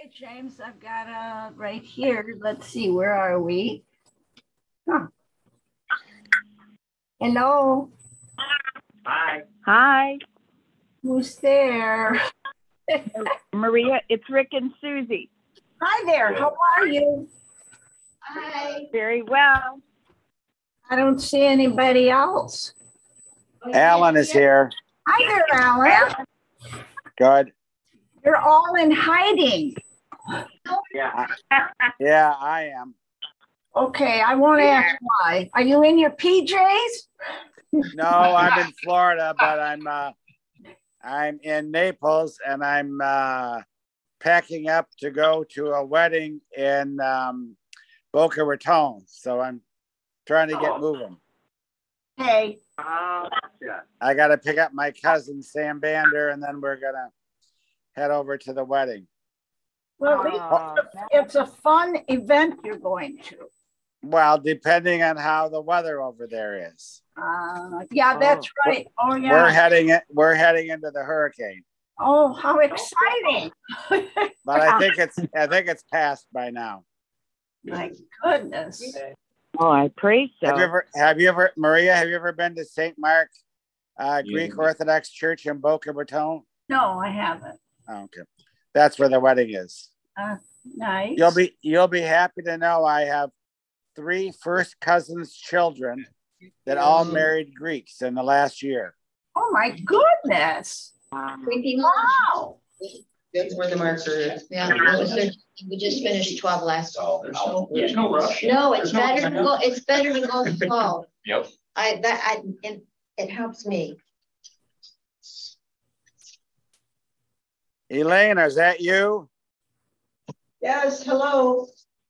Okay, James, I've got uh right here. Let's see, where are we? Huh. Hello, Hi. Hi, who's there? Maria. It's Rick and Susie. Hi there, how are you? Hi. Very well. I don't see anybody else. Alan is here. Hi there, Alan. Good. You're all in hiding. Yeah. Yeah, I am. Okay, I won't ask why. Are you in your PJs? No, I'm in Florida, but I'm uh I'm in Naples and I'm uh packing up to go to a wedding in um Boca Raton. So I'm trying to get moving. Hey, I gotta pick up my cousin Sam Bander and then we're gonna head over to the wedding. Well, at least Oh, it's a fun event you're going to. Well, depending on how the weather over there is. Uh, yeah, that's right. Oh, yeah. We're heading it we're heading into the hurricane. Oh, how exciting. But I think it's I think it's passed by now. My goodness. oh, I pray so. Have you ever have you ever Maria, have you ever been to St. Mark uh, Greek Yeah. Orthodox Church in Boca Raton? No, I haven't. Oh, okay. That's where the wedding is. Ah, nice. You'll be you'll be happy to know I have three first cousins children that all married Greeks in the last year. Oh, my goodness. Wow. That's where the marker is. Yeah, we just- we just finished twelve last. There's no rush. No, it's There's no- better to go, it's better to go slow. Yep. I, that, I, it, it helps me. Elaine, is that you? Yes, hello.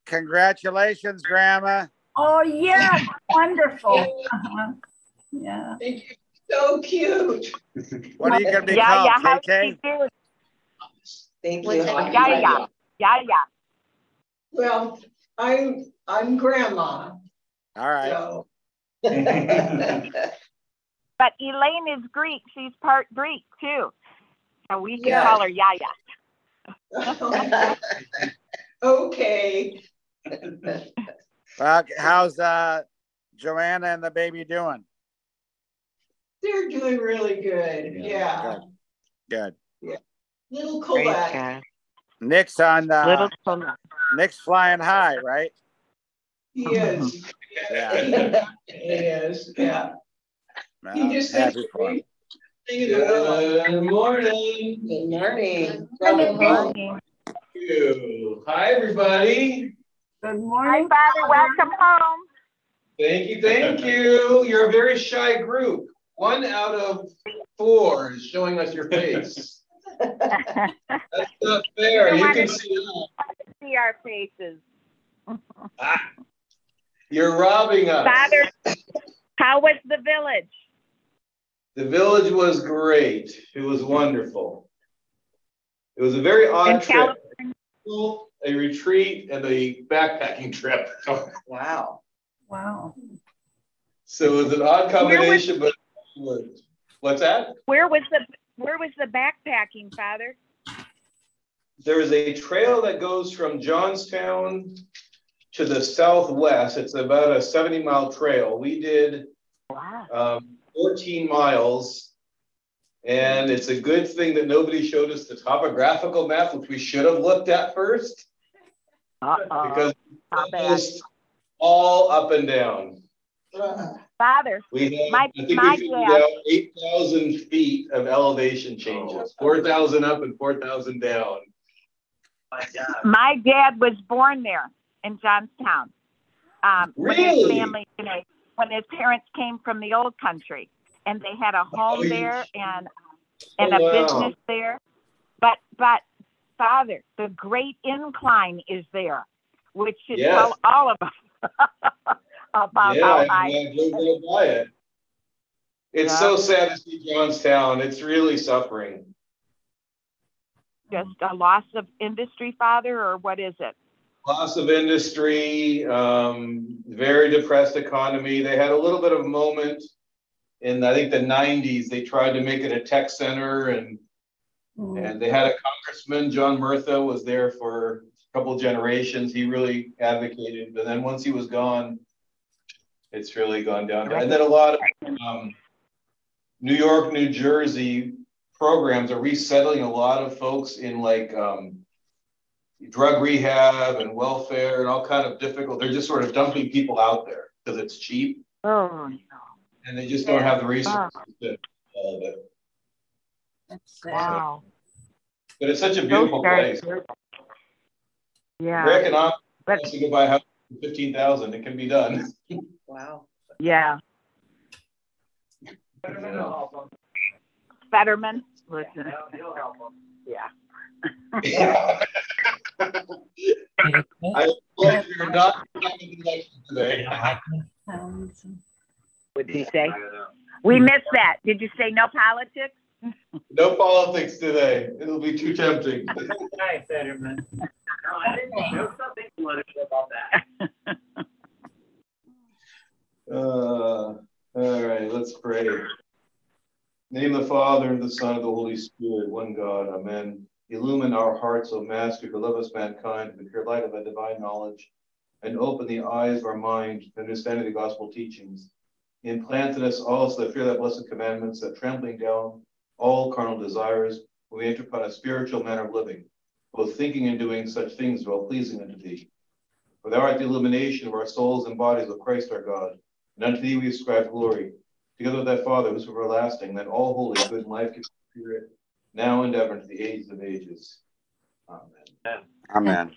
Congratulations, Grandma. Oh, yeah, wonderful. Uh-huh. Yeah. Thank you. So cute. What are you gonna be Yeah, yeah. How called? do you KK? do? Thank you. Yeah, yeah. Yeah, yeah. Well, I'm, I'm grandma, All right. so. But Elaine is Greek. She's part Greek too. So we can Yeah. call her Yaya. Okay, Well, how's uh Joanna and the baby doing? they're doing really good, yeah. Good. Yeah. Little Praise Colette, God. Nick's on uh, Little Sola. Nick's flying high, right? he is. Yeah. He is, yeah. Well, He just happy thinks for him. Sing in the willow. Good morning. Good morning. Good morning. Thank you. Hi, everybody. Good Hi, morning. Father. Welcome home. Thank you, thank you. You're a very shy group. One out of four is showing us your face. That's not fair. You can see us. See our faces. Ah, you're robbing us. Father, how was the village? The village was great. It was wonderful. It was a very odd trip. California? A retreat and a backpacking trip. Wow. Wow. So it was an odd combination, but what's that? Where was the where was the backpacking, Father? There is a trail that goes from Johnstown to the southwest. It's about a 70 mile trail. We did Wow. um, 14 miles. And it's a good thing that nobody showed us the topographical map, which we should have looked at first Uh-oh. because Not bad. it's all up and down. Father, We had, My- I think my we figured dad- out 8,000 feet of elevation changes, 4,000 up and 4,000 down. my dad was born there in Johnstown. Um, when his Really? family, you know, when his parents came from the old country, and they had a home Oh, there and oh, and Oh, a wow. business there. But but Father, the Great Incline is there, which should Yes. tell all of us about yeah, how high. I drove right it. It's Yeah. so sad to see Johnstown. It's really suffering. Just a loss of industry, Father, or what is it? Loss of industry, um, very depressed economy. They had a little bit of moment in I think the 90s. They tried to make it a tech center and Mm. and they had a congressman, John Murtha, was there for a couple of generations. He really advocated, but then once he was gone, it's really gone down. And then a lot of um, New York, New Jersey programs are resettling a lot of folks in like um, drug rehab and welfare and all kind of difficult. They're just sort of dumping people out there because it's cheap Oh, no. and they just don't have the resources to all of it. That's sad. Wow. But it's such a beautiful guys- place. Yeah. For economic, But wants to go buy a house for fifteen thousand, it can be done. Wow. yeah. Fetterman, listen. Yeah. I hope you're not having an election today. Sounds- What did you say? We missed that. Did you say no politics? No politics today. It'll be too tempting. Hi, Fetterman. No, I didn't know. Something political about that. Uh, all right, let's pray. Name the Father and the Son and the Holy Spirit, one God, amen. Illumine our hearts, O Master, who love us mankind, with the pure light of thy divine knowledge, and open the eyes of our mind to understanding the gospel teachings. Implant in us also the fear of thy blessed commandments, that trampling down all carnal desires, we enter upon a spiritual manner of living, both thinking and doing such things well pleasing unto thee. For thou art the illumination of our souls and bodies of Christ our God. And unto thee we ascribe glory, together with thy Father, who's everlasting, that all holy, good, and life-giving Spirit, now and ever, to the ages of ages. Amen. Amen.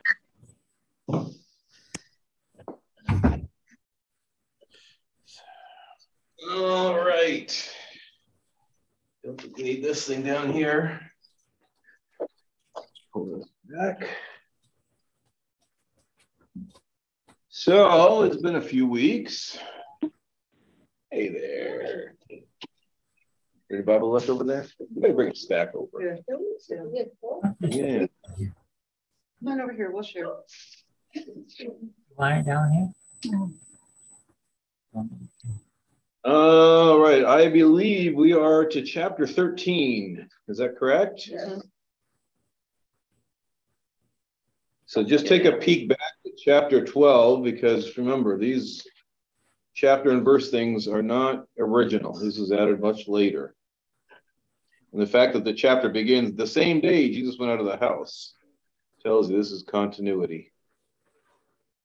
All right. Don't think we need this thing down here. Pull this back. So it's been a few weeks. Hey there. Your Bible left over there? Maybe bring a stack over. Yeah. Come on over here, we'll share. Lying down here? All right, I believe we are to chapter thirteen. Is that correct? So just take a peek back to chapter twelve, because remember, these chapter and verse things are not original. This was added much later. And the fact that the chapter begins the same day Jesus went out of the house tells you this is continuity.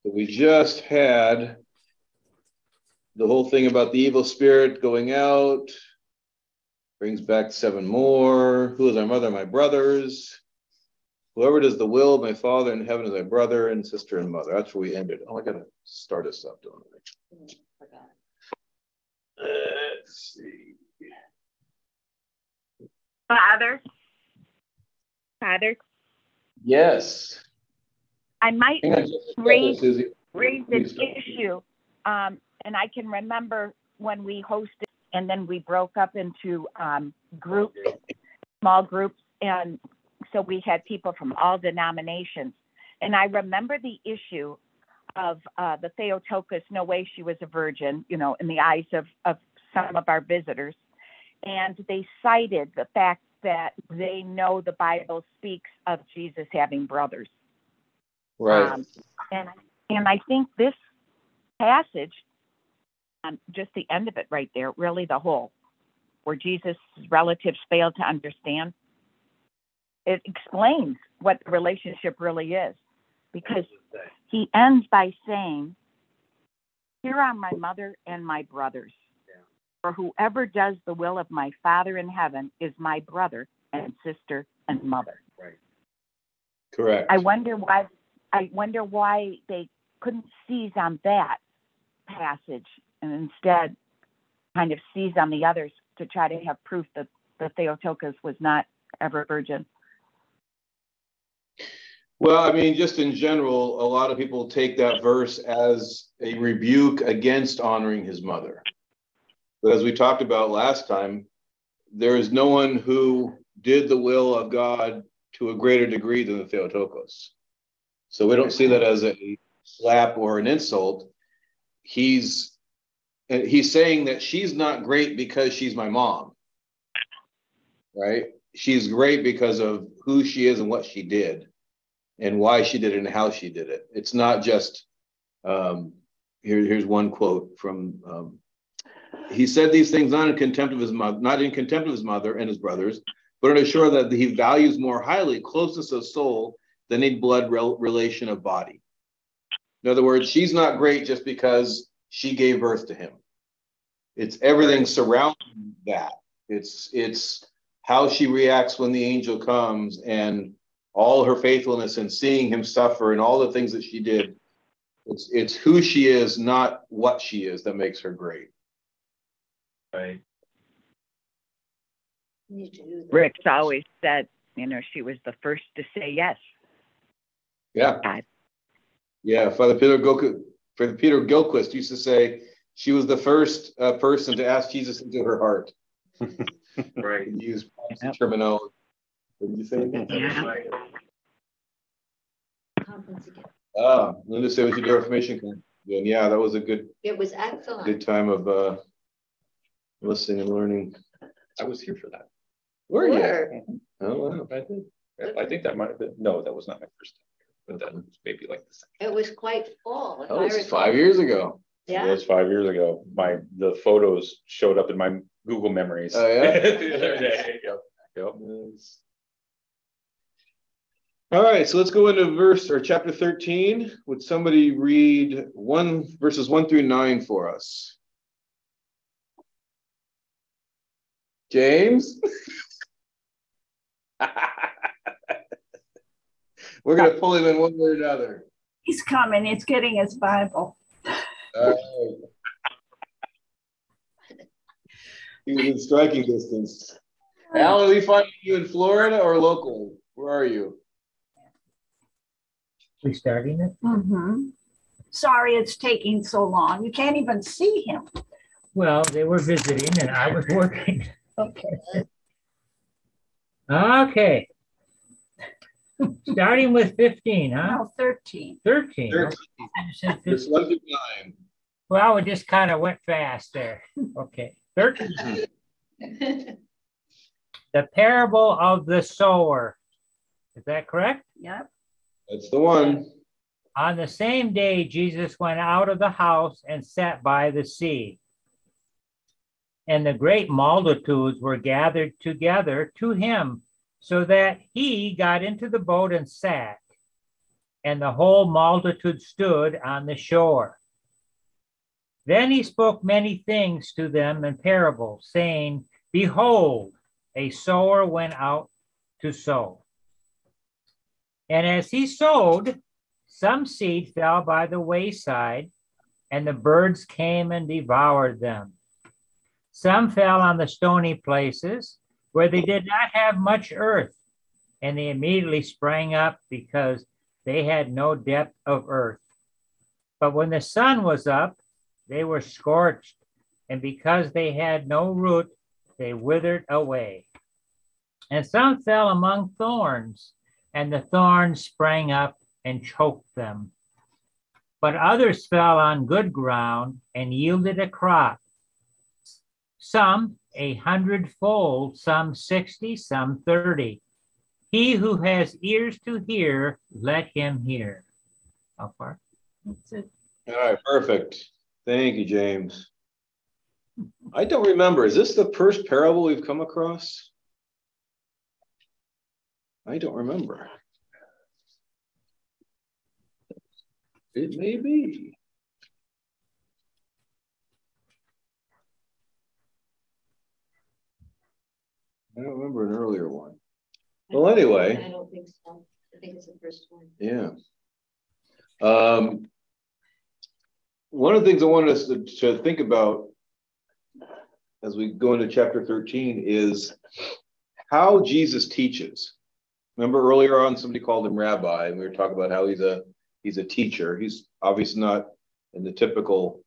So we just had the whole thing about the evil spirit going out brings back seven more. Who is our mother? My brothers. Whoever does the will of my father in heaven is my brother and sister and mother. That's where we ended. Oh, I gotta start us up, don't I? Let's see. Father. Father, Yes. I might Hang on just a second, Raise- Susie. raise an Please issue. Um, and I can remember when we hosted and then we broke up into um, groups, small groups. And so we had people from all denominations. And I remember the issue of uh, the Theotokos, no way she was a virgin, you know, in the eyes of, of some of our visitors. And they cited the fact that they know the Bible speaks of Jesus having brothers. Right. Um, and and I think this passage, um, just the end of it right there, really the whole, where Jesus' relatives failed to understand, it explains what the relationship really is, because he ends by saying, "Here are my mother and my brothers." For whoever does the will of my Father in heaven is my brother and sister and mother. Right. Correct. I wonder why I wonder why they couldn't seize on that passage and instead kind of seize on the others to try to have proof that the Theotokos was not ever virgin. Well, I mean, just in general, a lot of people take that verse as a rebuke against honoring his mother. But as we talked about last time, there is no one who did the will of God to a greater degree than the Theotokos. So we don't see that as a slap or an insult. He's he's saying that she's not great because she's my mom. Right? She's great because of who she is and what she did and why she did it and how she did it. It's not just um here, here's one quote from um, he said these things not in contempt of his mother, not in contempt of his mother and his brothers, but to assure that he values more highly closeness of soul than a blood rel- relation of body. In other words, she's not great just because she gave birth to him. It's everything surrounding that. It's it's how she reacts when the angel comes and all her faithfulness and seeing him suffer and all the things that she did. It's it's who she is, not what she is, that makes her great. Right. Need to. Rick's always said, you know, she was the first to say yes. Yeah. God. Yeah, Father Peter Gillquist, Father Peter Gillquist used to say she was the first uh, person to ask Jesus into her heart. Right. He used Yep. terminology. What did you say? Yeah. Conference again. Ah, Linda said we should do Reformation. Conference again. Yeah, that was a good It was excellent. good time of uh, listening and learning. I was here for that. Were you? Were. Oh wow. I did. I think that might have been, no, that was not my first time, but that was maybe like the second. It was quite full. if That was five years ago. Yeah, it was five years ago. My, the photos showed up in my Google memories. Oh, yeah? The other day. Yep. Yep. Nice. All right, so let's go into verse or chapter 13. Would somebody read one verses one through nine for us? James? We're gonna pull him in one way or another. He's coming. He's getting his Bible. All right. He was in striking distance. Alan, are we finding you in Florida or local? Where are you? We starting it? Mhm. Sorry it's taking so long. You can't even see him. Well, they were visiting and I was working. Okay. Okay. Starting with fifteen, huh? Now 13. Thirteen. Thirteen. You said It's 15. one through nine. Well, it just kind of went fast there. Okay. Thirteen, the parable of the sower. Is that correct? Yep. That's the one. On the same day, Jesus went out of the house and sat by the sea. And the great multitudes were gathered together to him, so that he got into the boat and sat, and the whole multitude stood on the shore. Then he spoke many things to them in parables, saying, Behold, a sower went out to sow. And as he sowed, some seed fell by the wayside, and the birds came and devoured them. Some fell on the stony places where they did not have much earth, and they immediately sprang up because they had no depth of earth. But when the sun was up, they were scorched, and because they had no root, they withered away. And some fell among thorns, and the thorns sprang up and choked them. But others fell on good ground and yielded a crop. Some a hundredfold, some sixty, some thirty. He who has ears to hear, let him hear. How far? That's it. All right, perfect. Thank you, James. I don't remember. Is this the first parable we've come across? I don't remember. It may be. I don't remember an earlier one. Well, anyway. I don't think so. I think it's the first one. Yeah. Um, one of the things I wanted us to, to think about as we go into chapter 13 is how Jesus teaches. Remember earlier on, somebody called him rabbi, and we were talking about how he's a he's a teacher. He's obviously not in the typical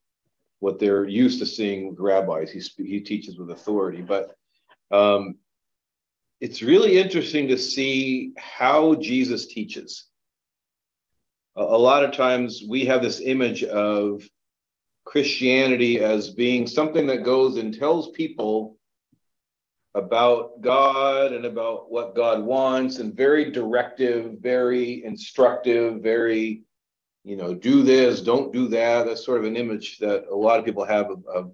what they're used to seeing with rabbis. He he teaches with authority, but um, it's really interesting to see how Jesus teaches. a, a lot of times we have this image of Christianity as being something that goes and tells people about God and about what God wants and very directive, very instructive, very, you know, do this, don't do that. That's sort of an image that a lot of people have of, of,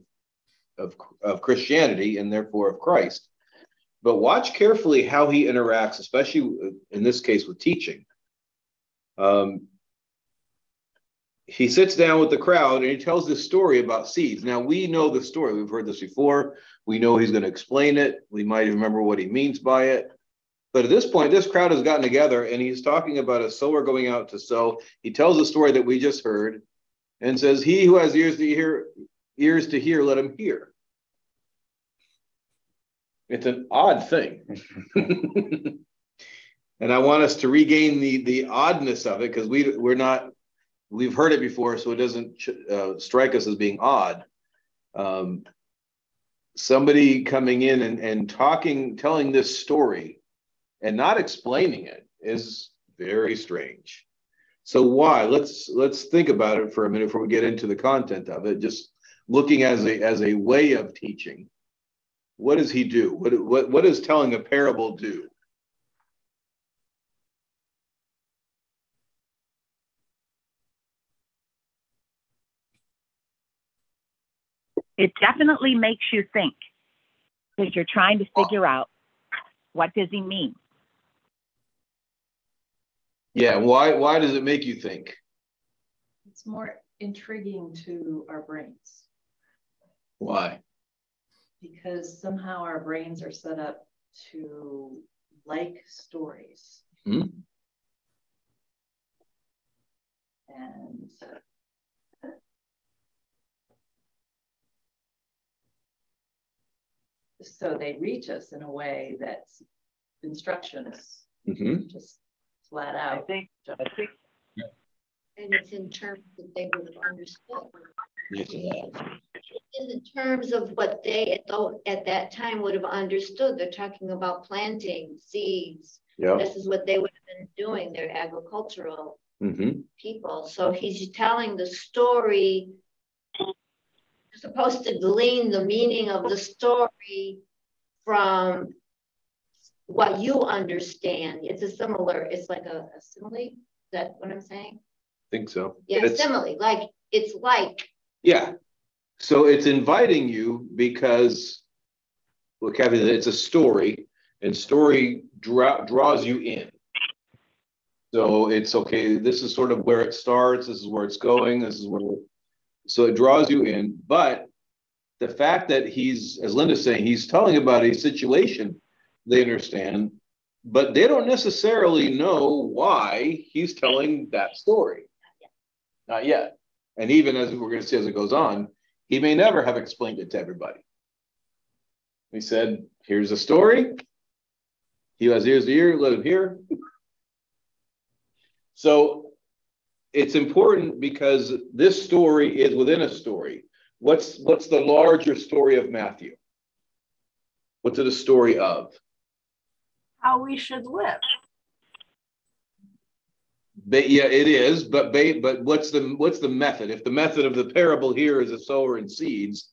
of, of Christianity and therefore of Christ. But watch carefully how he interacts, especially in this case with teaching. Um, he sits down with the crowd and he tells this story about seeds. Now we know the story. We've heard this before. We know he's going to explain it. We might remember what he means by it. But at this point, this crowd has gotten together and he's talking about a sower going out to sow. He tells the story that we just heard and says, He who has ears to hear, ears to hear, let him hear. It's an odd thing. and I want us to regain the the oddness of it because we we're not we've heard it before, so it doesn't uh, strike us as being odd. Um, somebody coming in and, and talking, telling this story and not explaining it is very strange. So why? Let's let's think about it for a minute before we get into the content of it. Just looking as a as a way of teaching. What does he do? What what what does telling a parable do? It definitely makes you think because you're trying to figure ah. out what does he mean. Yeah, why why does it make you think? It's more intriguing to our brains Why? Because somehow our brains are set up to like stories. Hmm. And so they reach us in a way that's instructions, Mm-hmm. just flat I out. think, I think And it's in terms that they would have understood. Yes, In the terms of what they at, that time would have understood, they're talking about planting seeds. Yeah. This is what they would have been doing, they're agricultural Mm-hmm. people. So he's telling the story. Supposed to glean the meaning of the story from what you understand. It's a similar, it's like a, a simile. Is that what I'm saying? Think so. Yeah, It's- simile, like, it's like, Yeah. So it's inviting you because, well, Kathy, it's a story, and story draw, draws you in. So it's okay. This is sort of where it starts. This is where it's going. This is where. So it draws you in. But the fact that he's, as Linda's saying, he's telling about a situation they understand, but they don't necessarily know why he's telling that story. Not yet. And even as we're going to see as it goes on, he may never have explained it to everybody. He said, Here's a story. He has ears to hear, let him hear. So it's important because this story is within a story. What's what's the larger story of Matthew? What's it a story of? How we should live. Ba- yeah, it is, but ba- but what's the what's the method? If the method of the parable here is a sower and seeds,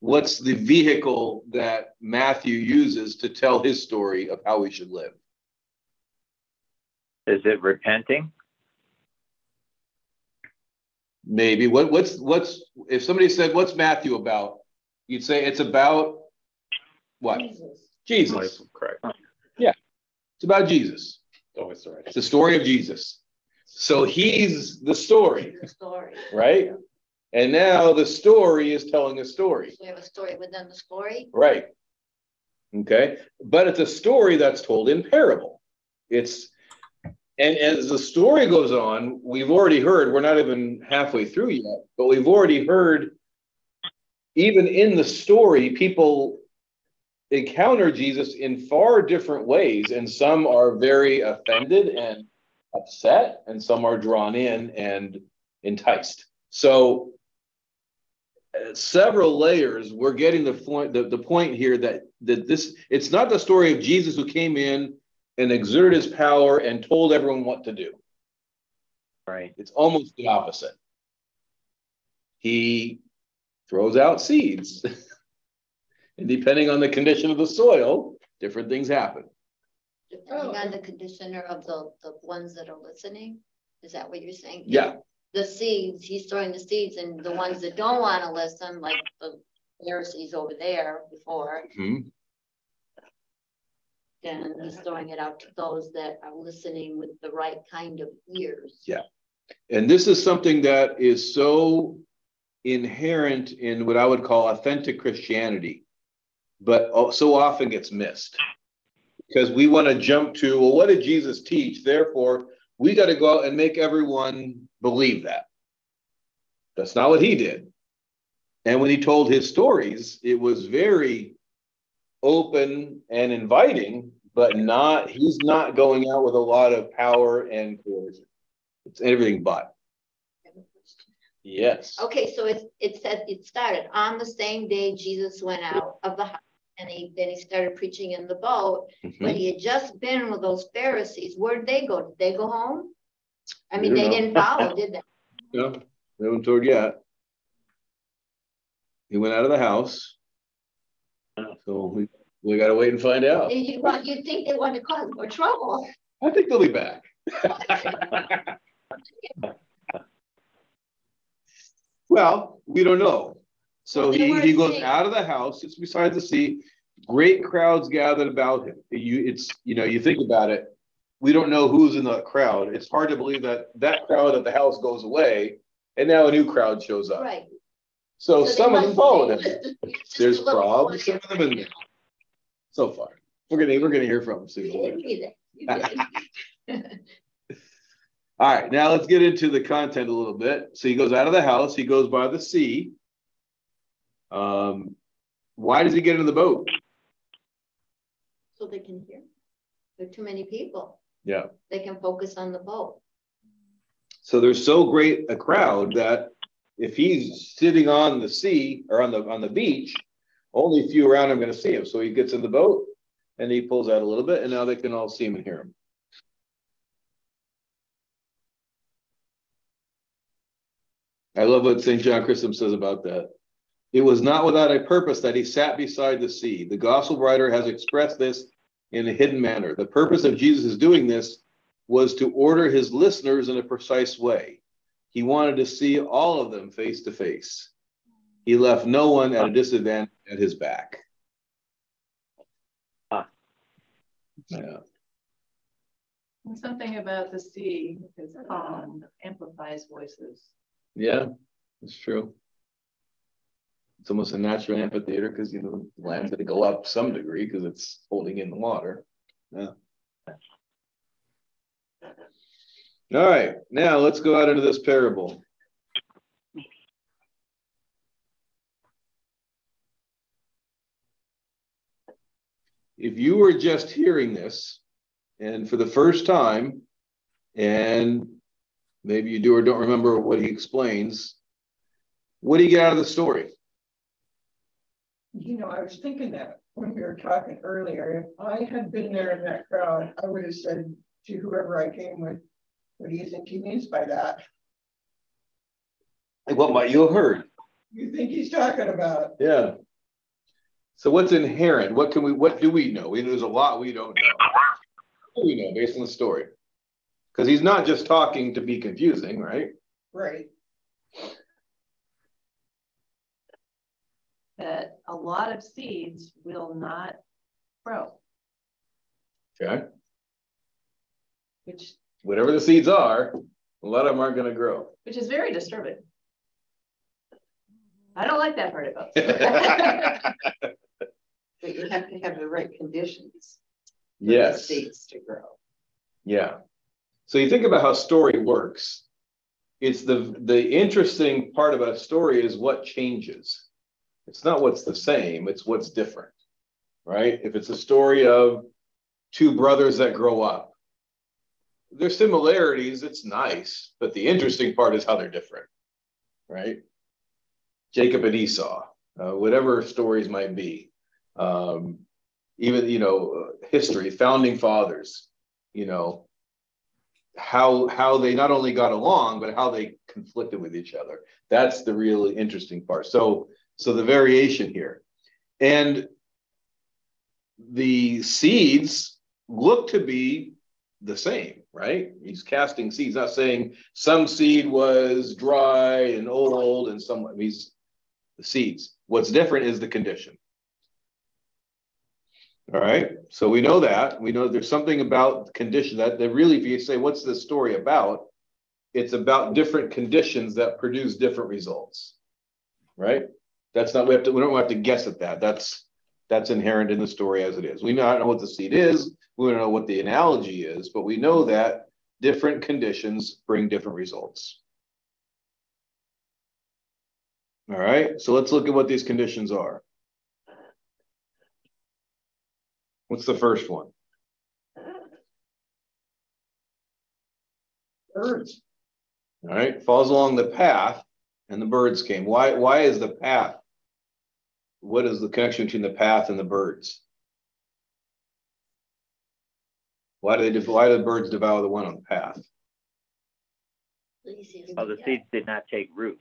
what's the vehicle that Matthew uses to tell his story of how we should live? is it repenting? Maybe what what's what's if somebody said what's Matthew about? You'd say it's about what? Jesus. Jesus. Correct. Yeah it's about Jesus. Always the right. It's the story of Jesus. So he's the story, The story. right? And now the story is telling a story. So we have a story within the story. Right. Okay. But it's a story that's told in parable. It's, and as the story goes on, we've already heard, we're not even halfway through yet, but we've already heard, even in the story, people encounter Jesus in far different ways. And some are very offended and upset, and some are drawn in and enticed. So, several layers we're getting the point the, the point here that that this it's not the story of jesus who came in and exerted his power and told everyone what to do Right. It's almost the opposite. He throws out seeds. and depending on the condition of the soil, different things happen. Depending on the conditioner of the, the ones that are listening? Is that what you're saying? Yeah. The seeds, he's throwing the seeds and the ones that don't want to listen, like the Pharisees over there before, Hmm. then he's throwing it out to those that are listening with the right kind of ears. Yeah. And this is something that is so inherent in what I would call authentic Christianity, but so often gets missed. Because we want to jump to, well, what did Jesus teach? Therefore, we got to go out and make everyone believe that. That's not what he did. And when he told his stories, it was very open and inviting, but not, he's not going out with a lot of power and coercion. It's everything but. Yes. Okay, so it, it said, it started on the same day Jesus went out of the house. And he, then he started preaching in the boat, but Mhm. he had just been with those Pharisees. Where'd they go? Did they go home? I mean, they know. didn't follow, did they? No, they haven't toured yet. He went out of the house. So we, we gotta wait and find out. You, well, you'd think they want to cause more trouble. I think they'll be back. Well, we don't know. So he, he goes out of the house, it's beside the sea, great crowds gathered about him. You, it's, you know, you think about it, we don't know who's in the crowd. It's hard to believe that that crowd at the house goes away and now a new crowd shows up. Right. So they some of them followed him. There's probably some of them in there. So far, we're gonna, we're gonna hear from them soon. You didn't read it. You did. All right, now let's get into the content a little bit. So he goes out of the house, he goes by the sea. Um, why does he get in the boat? So they can hear. There are too many people. Yeah. They can focus on the boat. So there's so great a crowd that if he's sitting on the sea or on the on the beach, only a few around him are gonna see him. So he gets in the boat and he pulls out a little bit, and now they can all see him and hear him. I love what St. John Chrysostom says about that. It was not without a purpose that he sat beside the sea. The gospel writer has expressed this in a hidden manner. The purpose of Jesus doing this was to order his listeners in a precise way. He wanted to see all of them face to face. He left no one at a disadvantage at his back. Yeah. Something about the sea is calm, amplifies voices. Yeah, it's true. It's almost a natural amphitheater because you know the land's going to go up some degree because it's holding in the water. Yeah. All right, now let's go out into this parable. If you were just hearing this and for the first time, and maybe you do or don't remember what he explains, what do you get out of the story? You know, I was thinking that when we were talking earlier, if I had been there in that crowd, I would have said to whoever I came with, what do you think he means by that? What might you have heard? You think he's talking about? Yeah. So what's inherent? What can we? What do we know? We, there's a lot we don't know. What do we know based on the story? Because he's not just talking to be confusing, right? Right. That a lot of seeds will not grow, Okay. which, Whatever the seeds are, a lot of them aren't going to grow. which is very disturbing. I don't like that part about it. But you have to have the right conditions. for the yes. Seeds to grow. Yeah. So you think about how story works. It's the the interesting part about a story is what changes. It's not what's the same, it's what's different. Right? If it's a story of two brothers that grow up, their similarities, it's nice, but the interesting part is how they're different. Right? Jacob and Esau, uh, whatever stories might be. Um, even, you know, history, founding fathers, you know, how how they not only got along but how they conflicted with each other that's the really interesting part so so the variation here and the seeds look to be the same right he's casting seeds not saying some seed was dry and old and some he's the seeds what's different is the condition all right. So we know that. We know there's something about condition that, that really, if you say, what's this story about? It's about different conditions that produce different results. Right? That's not we have to we don't have to guess at that. That's that's inherent in the story as it is. We don't know what the seed is, we don't know what the analogy is, but we know that different conditions bring different results. All right, so let's look at what these conditions are. What's the first one? Birds. All right, falls along the path and the birds came. Why, why is the path? What is the connection between the path and the birds? Why do they, why do the birds devour the one on the path? Oh, the seeds did not take root.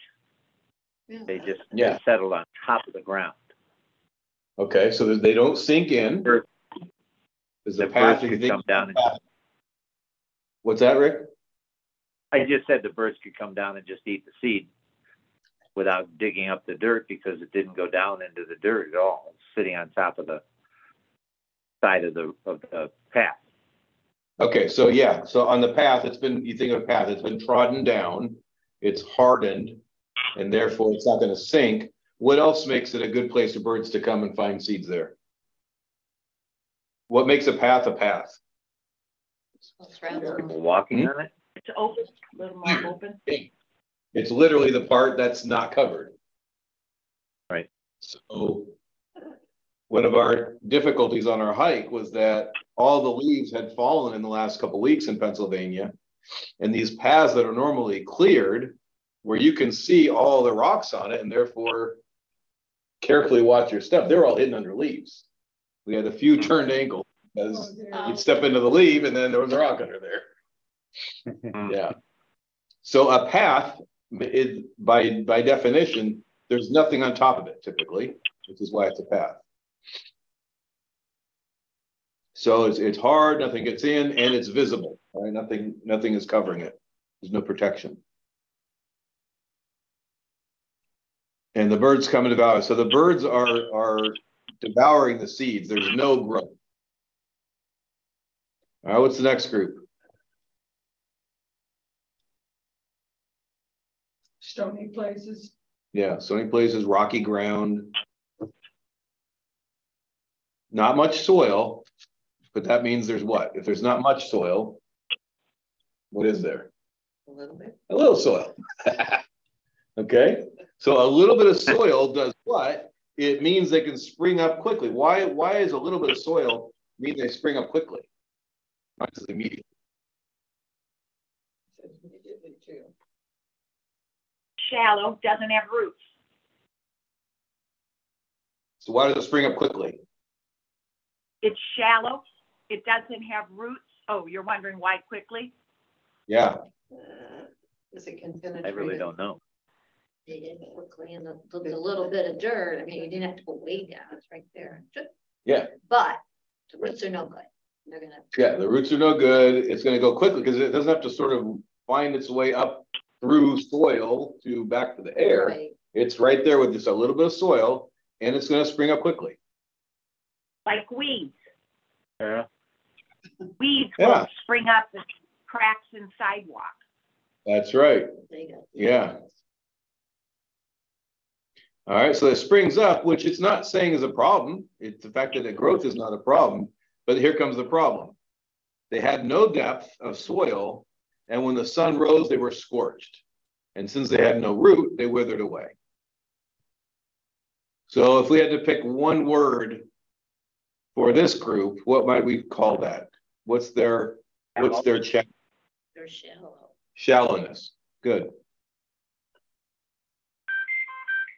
They just Yeah. settled on top of the ground. Okay, so they don't sink in. Is the The path, birds could come down and, what's that, Rick? I just said the birds could come down and just eat the seed without digging up the dirt because it didn't go down into the dirt at all. Sitting on top of the side of the, of the path. Okay, so yeah, so on the path, it's been, you think of a path, it's been trodden down, it's hardened, and therefore it's not gonna sink. What else makes it a good place for birds to come and find seeds there? What makes a path a path? People walking hmm? on it. It's open, a little more open. It's literally the part that's not covered. Right. So one of our difficulties on our hike was that all the leaves had fallen in the last couple weeks in Pennsylvania. And these paths that are normally cleared, where you can see all the rocks on it and therefore carefully watch your step, they're all hidden under leaves. We had a few turned ankles because oh, you'd step into the leaf and then there was a rock under there. Hmm. Yeah. So a path is by by definition, there's nothing on top of it typically, which is why it's a path. So it's it's hard, nothing gets in, and it's visible, right? Nothing, nothing is covering it. There's no protection. And the birds come and devour. So the birds are are devouring the seeds. There's no growth. All right, what's the next group? Stony places. Yeah, stony places, rocky ground. Not much soil, but that means there's what? If there's not much soil, what is there? A little bit. A little soil. okay, so a little bit of soil does what? It means they can spring up quickly. Why? Why is a little bit of soil mean they spring up quickly? Mine says immediately. Shallow, doesn't have roots. So why does it spring up quickly? It's shallow. It doesn't have roots. Oh, you're wondering why quickly? Yeah. Uh, is it can penetrate? I really don't know. They did quickly in the, the the little bit of dirt. I mean, you didn't have to go way down. It's right there. Yeah. But the roots are no good. They're gonna, Yeah, the roots are no good. It's going to go quickly because it doesn't have to sort of find its way up through soil to back to the air. Right. It's right there with just a little bit of soil and it's going to spring up quickly. Like weeds. Yeah. Weeds Yeah. will spring up the cracks in sidewalks. That's right. Yeah. All right, so it springs up, which it's not saying is a problem. It's the fact that the growth is not a problem. But here comes the problem. They had no depth of soil, and when the sun rose, they were scorched. And since they had no root, they withered away. So if we had to pick one word for this group, what might we call that? What's their what's their cha- They're shallow. shallowness? Good.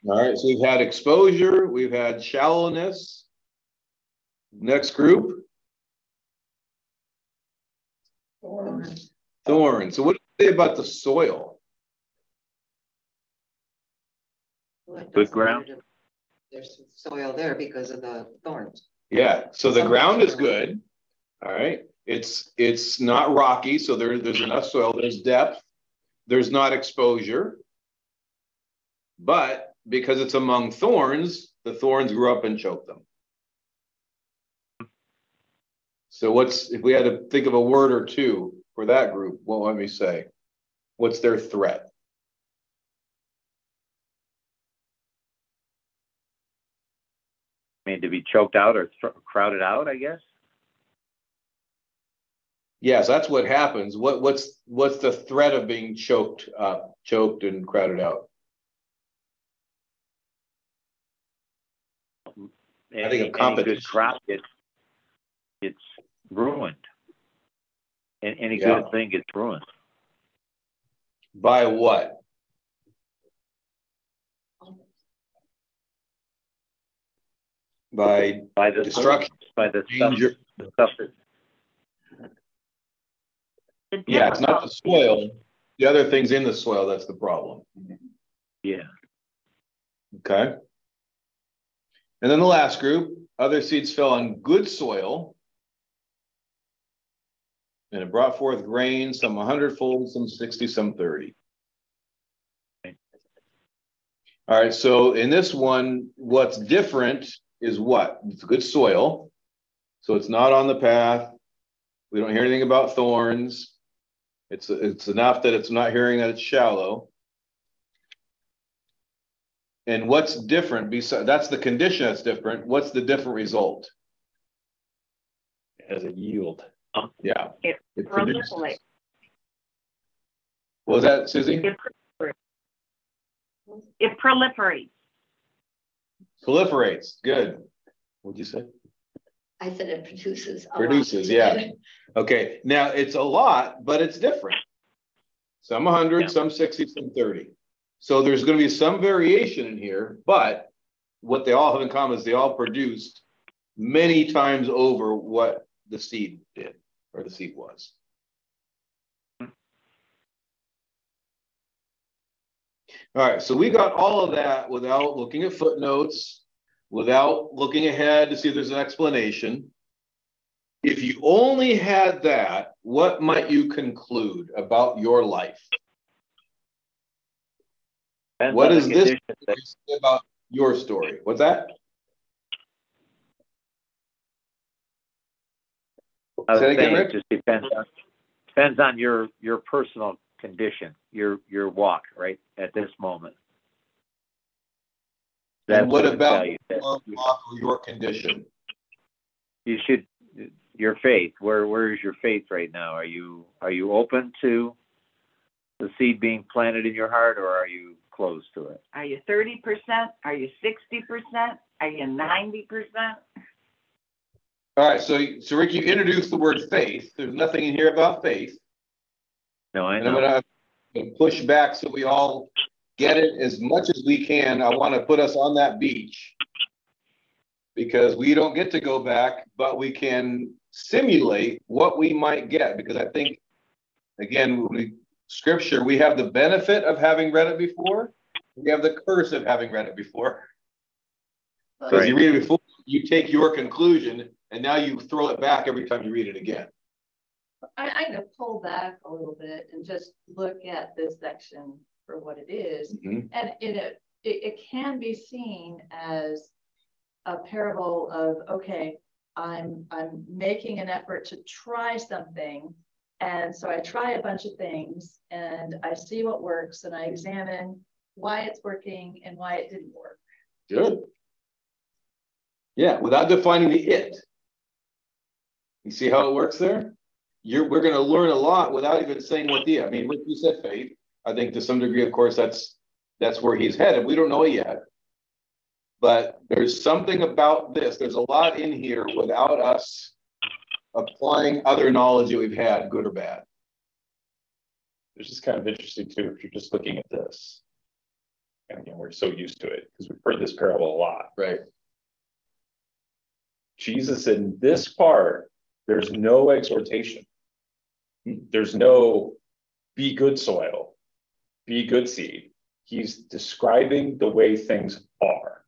All right, so we've had exposure, we've had shallowness. Next group, Thorns. Thorns. So what do you say about the soil? Well, Good doesn't ground. to- There's soil there because of the thorns. Yeah, so the Some ground is good. All right. It's it's not rocky, so there, there's enough soil, there's depth, there's not exposure. But because it's among thorns, the thorns grew up and choked them. So what's if we had to think of a word or two for that group, what let me say? What's their threat? I mean, to be choked out or crowded out, I guess. Yes, that's what happens. What what's what's the threat of being choked up, choked and crowded out? Mm-hmm. I think of any competition. good crop gets it's ruined. And any Yeah. good thing gets ruined. By what? By By the destruction, by the stuff, the stuff that Yeah, it's not the soil. The other things in the soil, that's the problem. yeah. Okay. And then the last group, other seeds fell on good soil. And it brought forth grain, some a hundredfold, some sixty, some thirty. All right, so in this one, what's different is what? It's good soil. So it's not on the path. We don't hear anything about thorns. It's, it's enough that it's not hearing that it's shallow. And what's different besides, that's the condition that's different. What's the different result? As a yield. Yeah. It It produces. proliferates. Was that, Susie? It proliferates. It proliferates. Proliferates, good. What'd you say? I said it produces. a lot. Produces, yeah. Okay, now it's a lot, but it's different. Some hundred, Yeah. some sixty, some thirty. So there's gonna be some variation in here, but what they all have in common is they all produced many times over what the seed did, or the seed was. All right, so we got all of that without looking at footnotes, without looking ahead to see if there's an explanation. If you only had that, what might you conclude about your life? Depends What is this about your story? What's that? I was Say it again, saying, it just depends on, depends on your, your personal condition, your, your walk, right, at this moment. And That's what about you that your walk or your condition? You should, your faith, where, where is your faith right now? Are you, are you open to the seed being planted in your heart or are you closed to it? Are you thirty percent? Are you sixty percent? Are you ninety percent? All right, so, so Rick, you introduced the word faith. There's nothing in here about faith. No, I And I'm gonna gonna push back so we all get it as much as we can. I want to put us on that beach. Because we don't get to go back, but we can simulate what we might get, because I think, again, we, scripture, we have the benefit of having read it before. We have the curse of having read it before. Because you read it before, you take your conclusion, and now you throw it back every time you read it again. I, I'm gonna pull back a little bit and just look at this section for what it is. Mhm. And it, it, it can be seen as a parable of, okay, I'm, I'm making an effort to try something. And so I try a bunch of things and I see what works and I examine why it's working and why it didn't work. Good. Yeah, without defining the it. You see how it works there? You're, we're gonna learn a lot without even saying what the, I mean, Rick, you said faith. I think to some degree, of course, that's, that's where he's headed. We don't know yet. But there's something about this, there's a lot in here without us applying other knowledge that we've had, good or bad. It's just kind of interesting too, if you're just looking at this. And again, we're so used to it because we've heard this parable a lot. Right. Jesus in this part, there's no exhortation. There's no be good soil, be good seed. He's describing the way things are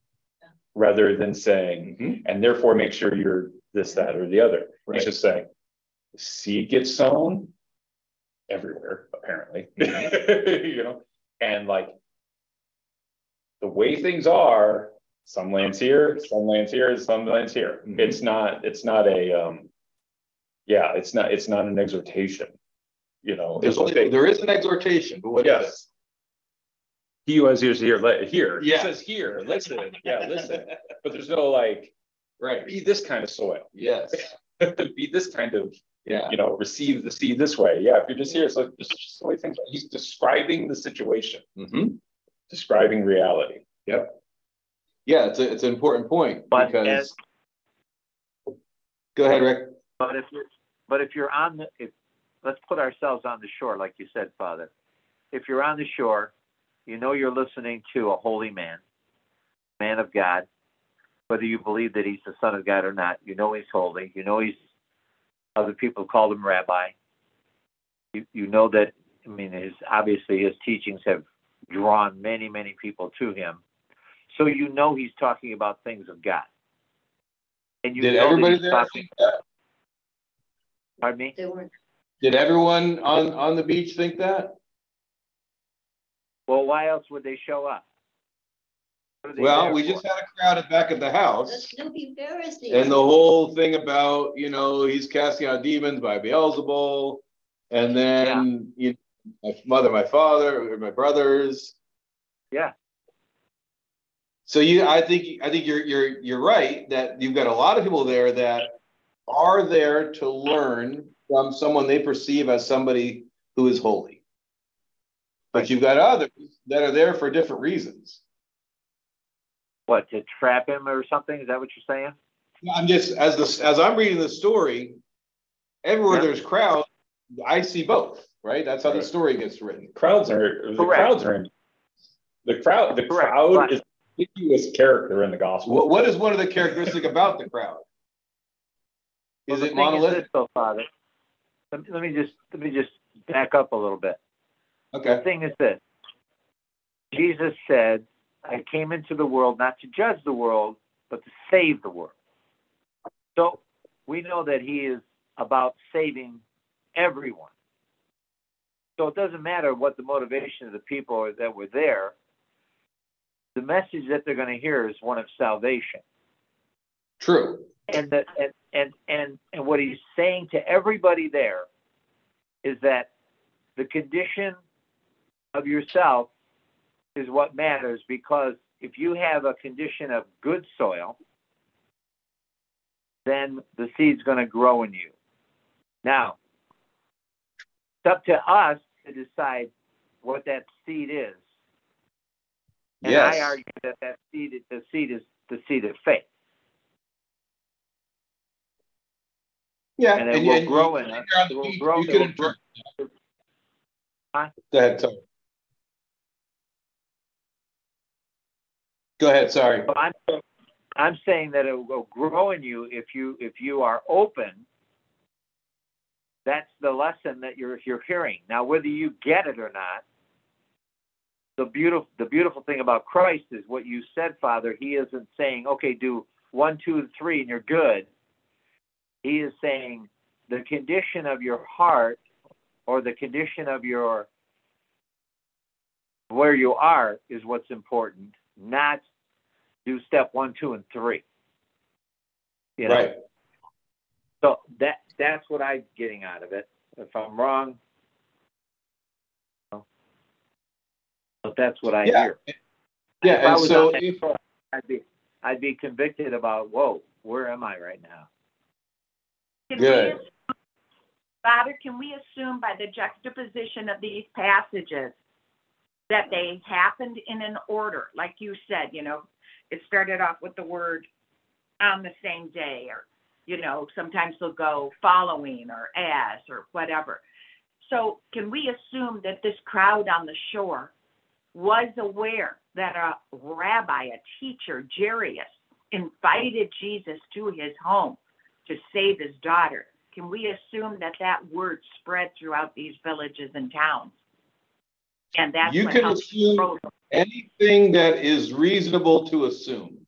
rather than saying, Mhm. and therefore make sure you're this, that, or the other. Right. He's just saying, seed gets sown everywhere, apparently. you know, and like the way things are, some lands here, some lands here, some lands here. Mhm. It's not, it's not a um, yeah, it's not, it's not an exhortation. You know, There's only, okay. there is an exhortation, but what is it? Yes. He who has ears to hear, let hear. He Yeah. says here, listen, yeah, listen. But there's no like, Right, be this kind of soil. yes, be this kind of, yeah, you know, receive the seed this way. Yeah, if you're just here, so it's just the way things are. He's describing the situation, hmm describing reality. Yep. Yeah, it's a, it's an important point But because. Go ahead, Rick. But if you're, but if you're on the, if, let's put ourselves on the shore, like you said, Father. If you're on the shore, you know you're listening to a holy man, man of God. Whether you believe that he's the son of God or not, you know he's holy. You know he's, other people call him rabbi. You, you know that, I mean, his, obviously his teachings have drawn many, many people to him. So you know he's talking about things of God. And you Did know that everybody he's there talking, think that? Pardon me? They weren't. Did everyone on, on the beach think that? Well, why else would they show up? They Well, we for? just had a crowd at back at the The house. Snoopy Pharisees. And the whole thing about, you know, he's casting out demons by Beelzebul. And then, you know, my mother, my father, or my brothers. Yeah, So you, I think, I think you're, you're, you're right that you've got a lot of people there that are there to learn from someone they perceive as somebody who is holy. But you've got others that are there for different reasons. what to trap him or something? Is that what you're saying? I'm just, as the, as I'm reading the story, everywhere Yeah. there's crowd, I see both, right? That's how the story gets written. Crowds are the Correct. crowds are in the crowd. The Correct, crowd but- is a conspicuous character in the gospel. What, what is one of the characteristic about the crowd? Is it thing is monolithic? this, though, Father. Let me, let me just let me just back up a little bit. Okay. The thing is this: Jesus said, "I came into the world not to judge the world, but to save the world." So we know that He is about saving everyone. So it doesn't matter what the motivation of the people that were there. The message that they're going to hear is one of salvation. true. and the and, and and and what he's saying to everybody there is that the condition of yourself is what matters because if you have a condition of good soil then the seed's going to grow in you. Now it's up to us to decide what that seed is. And i argue that that seed the seed is the seed of faith Yeah. and it and- will grow in you're us. on the It will beach, grow- You it can grow. Huh? Go ahead, Tony. Go ahead, sorry. I'm, I'm saying that it will grow in you if you if you are open. That's the lesson that you're you're hearing. Now, whether you get it or not, the beautiful the beautiful thing about Christ is what you said, Father. He isn't saying, okay, do one, two, and three, and you're good. He is saying the condition of your heart or the condition of your where you are is what's important, not do step one, two, and three. You know? Right. So that that's what I'm getting out of it. If I'm wrong, but that's what I Yeah. hear. Yeah, if I and so if, shore, I'd be I'd be convicted about whoa, where am I right now? Can Good. assume- Father, can we assume by the juxtaposition of these passages that they happened in an order? Like you said, you know, it started off with the word on the same day, or, you know, sometimes they'll go following or as or whatever. So can we assume that this crowd on the shore was aware that a rabbi, a teacher, Jairus, invited Jesus to his home to save his daughter. can we assume that that word spread throughout these villages and towns? And that's You can assume anything that is reasonable to assume.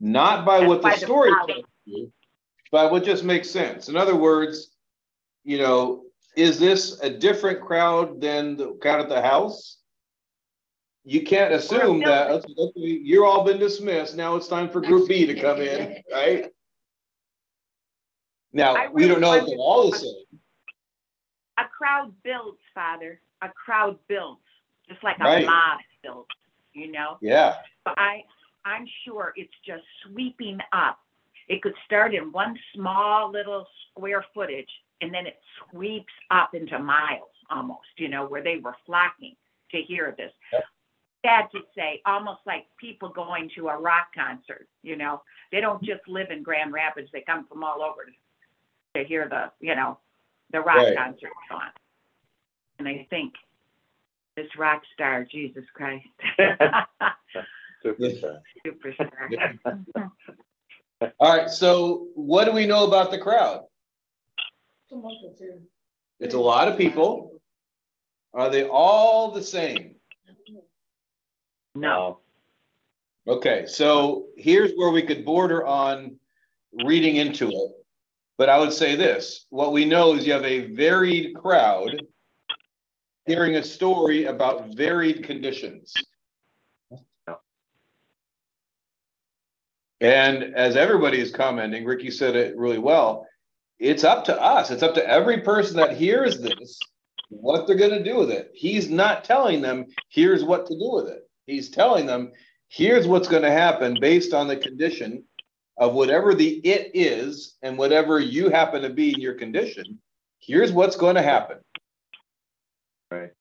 Not by That's what the the story tells you, but what just makes sense. In other words, you know, is this a different crowd than the crowd at the house? You can't assume that, okay, you're all been dismissed, now it's time for group B to come in, right? I Now, we don't know if they're all the same, A crowd builds, Father. A crowd builds, just like a Right. mob builds, you know? yeah, But I, I'm sure it's just sweeping up. It could start in one small little square footage and then it sweeps up into miles almost, you know, where they were flocking to hear this. Sad to say, almost like people going to a rock concert, you know, they don't just live in Grand Rapids, they come from all over to, to hear the, you know, the rock Right. concert on. And they think, this rock star, Jesus Christ. Superstar. Superstar. all right, so what do we know about the crowd? It's a. It's a lot of people. Are they all the same? No. Okay, so here's where we could border on reading into it. But I would say this, what we know is you have a varied crowd hearing a story about varied conditions. And as everybody is commenting, Ricky said it really well, it's up to us. It's up to every person that hears this, what they're gonna do with it. He's not telling them, here's what to do with it. He's telling them, here's what's gonna happen based on the condition of whatever the it is and whatever you happen to be in your condition. Here's what's gonna happen. Right.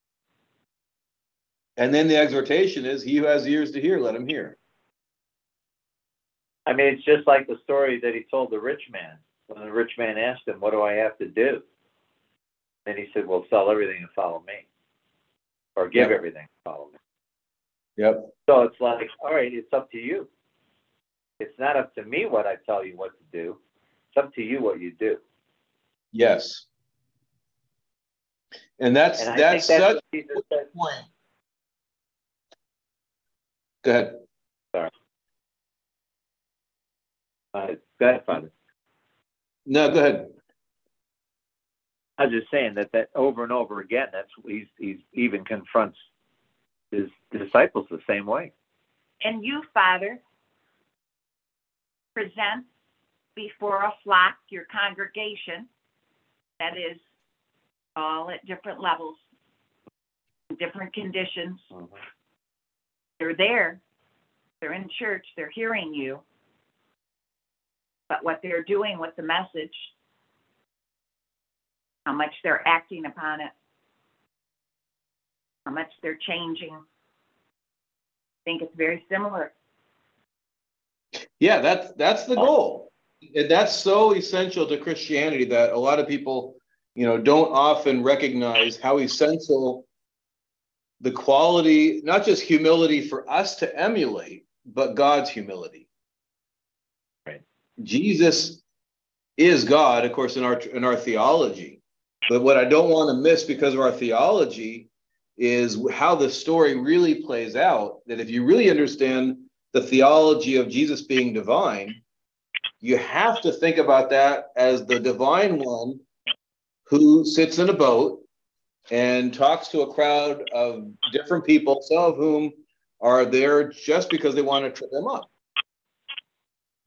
And then the exhortation is, he who has ears to hear, let him hear. I mean, it's just like the story that he told the rich man. When the rich man asked him, What do I have to do? And he said, Well, sell everything and follow me. Or give Yep. everything and follow me. Yep. So it's like, all right, it's up to you. It's not up to me what I tell you what to do. It's up to you what you do. Yes. And that's, And that's that's such what Jesus a point. Go ahead. Sorry. Uh, go ahead, Father. No, go ahead. I was just saying that that over and over again. That's he's he's even confronts his disciples the same way. And you, Father, present before a flock your congregation that is all at different levels, different conditions. Mm-hmm. They're there, they're in church, they're hearing you. But what they're doing with the message, how much they're acting upon it, how much they're changing. I think it's very similar. Yeah, that's that's the goal. And that's so essential to Christianity that a lot of people, you know, don't often recognize how essential the quality, not just humility for us to emulate, but God's humility. Right. Jesus is God, of course, in our in our theology. But what I don't want to miss because of our theology is how the story really plays out. That if you really understand the theology of Jesus being divine, you have to think about that as the divine one who sits in a boat and talks to a crowd of different people, some of whom are there just because they want to trip him up.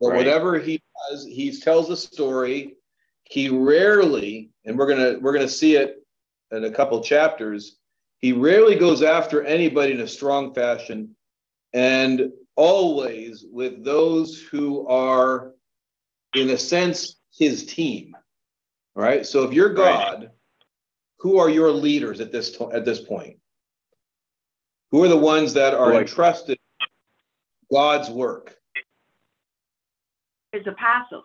But Right. whatever he does, he tells a story. He rarely, and we're gonna we're gonna see it in a couple chapters. He rarely goes after anybody in a strong fashion, and always with those who are, in a sense, his team. Right. So if you're Right. God, who are your leaders at this to- at this point? Who are the ones that are Boy. entrusted God's work? His apostles.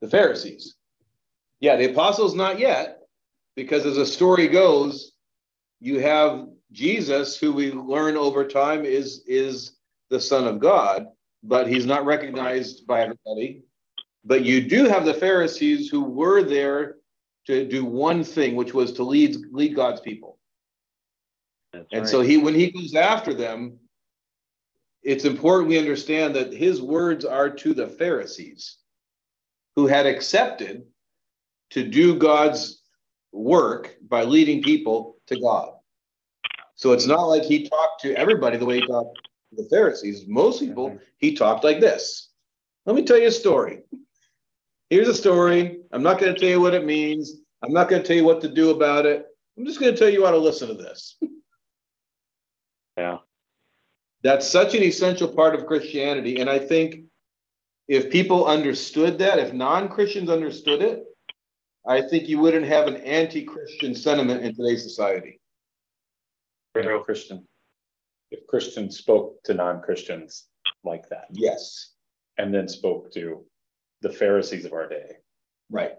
The Pharisees. Yeah, the apostles not yet, because as the story goes, you have Jesus, who we learn over time is is the Son of God, but he's not recognized by everybody. But you do have the Pharisees who were there to do one thing, which was to lead lead God's people. That's And right. so he, when he goes after them, it's important we understand that his words are to the Pharisees who had accepted to do God's work by leading people to God. So it's not like he talked to everybody the way he talked to the Pharisees. Most people, he talked like this. Let me tell you a story. Here's a story. I'm not going to tell you what it means. I'm not going to tell you what to do about it. I'm just going to tell you how to listen to this. Yeah. That's such an essential part of Christianity. And I think if people understood that, if non Christians understood it, I think you wouldn't have an anti Christian sentiment in today's society. Real Christian. If Christians spoke to non-Christians like that, Yes. and then spoke to the Pharisees of our day, Right.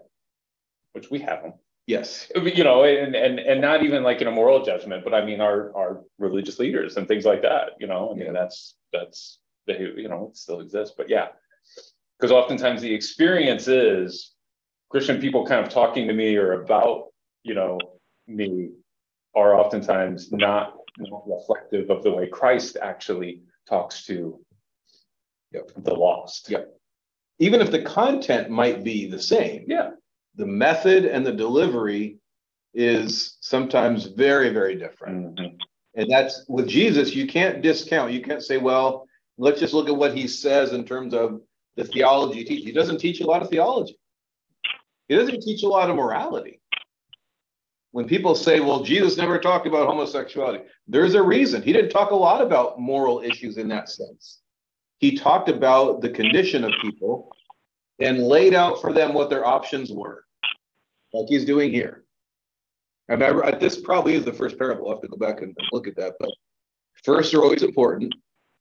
which we have them, Yes. you know, and and and not even like in a moral judgment, but I mean our our religious leaders and things like that, you know. I mean Yeah. that's that's they you know it still exists, but yeah, because oftentimes the experience is Christian people kind of talking to me or about you know me are oftentimes not reflective of the way Christ actually talks to Yep. the lost. Yep. Even if the content might be the same, Yeah. the method and the delivery is sometimes very, very different. Mhm. And that's with Jesus, you can't discount. You can't say, well, let's just look at what he says in terms of the theology he teaches. He doesn't teach a lot of theology. He doesn't teach a lot of morality. When people say, well, Jesus never talked about homosexuality, there's a reason. He didn't talk a lot about moral issues in that sense. He talked about the condition of people and laid out for them what their options were, like he's doing here. And I, this probably is the first parable. I'll have to go back and look at that, but first are always important.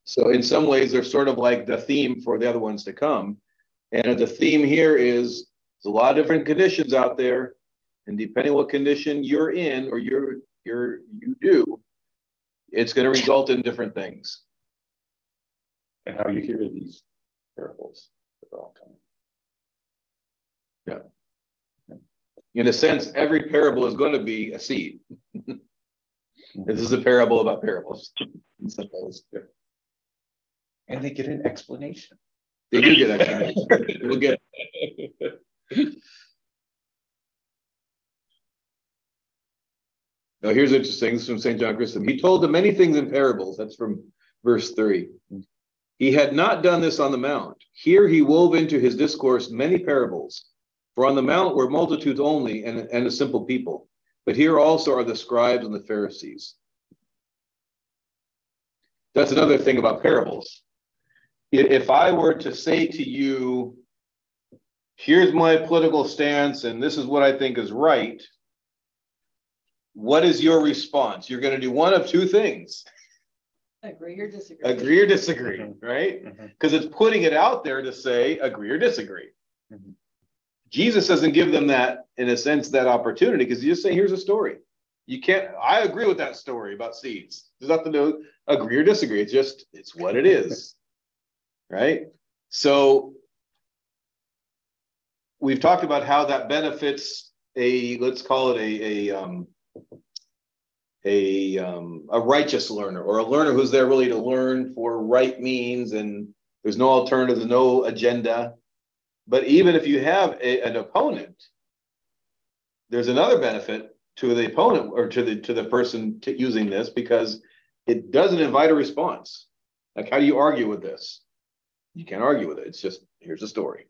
So in some ways, they're sort of like the theme for the other ones to come. And the theme here is there's a lot of different conditions out there. And depending what condition you're in or you're you're you do, it's going to result in different things. And how you hear these parables. they're all coming. Yeah. In a sense, every parable is going to be a seed. this is a parable about parables. And they get an explanation. They do get explanation. We'll get Now, here's interesting. This is from St. John Chrysostom. He told them many things in parables. That's from verse three. He had not done this on the mount. Here he wove into his discourse many parables. For on the mount were multitudes only and, and a simple people. But here also are the scribes and the Pharisees. That's another thing about parables. If I were to say to you, here's my political stance and this is what I think is right, what is your response? You're going to do one of two things Agree or disagree? agree or disagree, right? Mhm. Because it's putting it out there to say agree or disagree. Mhm. Jesus doesn't give them that, in a sense, that opportunity because you just say, here's a story. You can't, I agree with that story about seeds. There's nothing to agree or disagree. It's just, it's what it is. right? So we've talked about how that benefits a, let's call it a, a, um, a, um, a righteous learner or a learner who's there really to learn for right means and there's no alternative, no agenda. But even if you have a, an opponent, there's another benefit to the opponent or to the to the person t- using this because it doesn't invite a response. Like, how do you argue with this? You can't argue with it. It's just here's a story.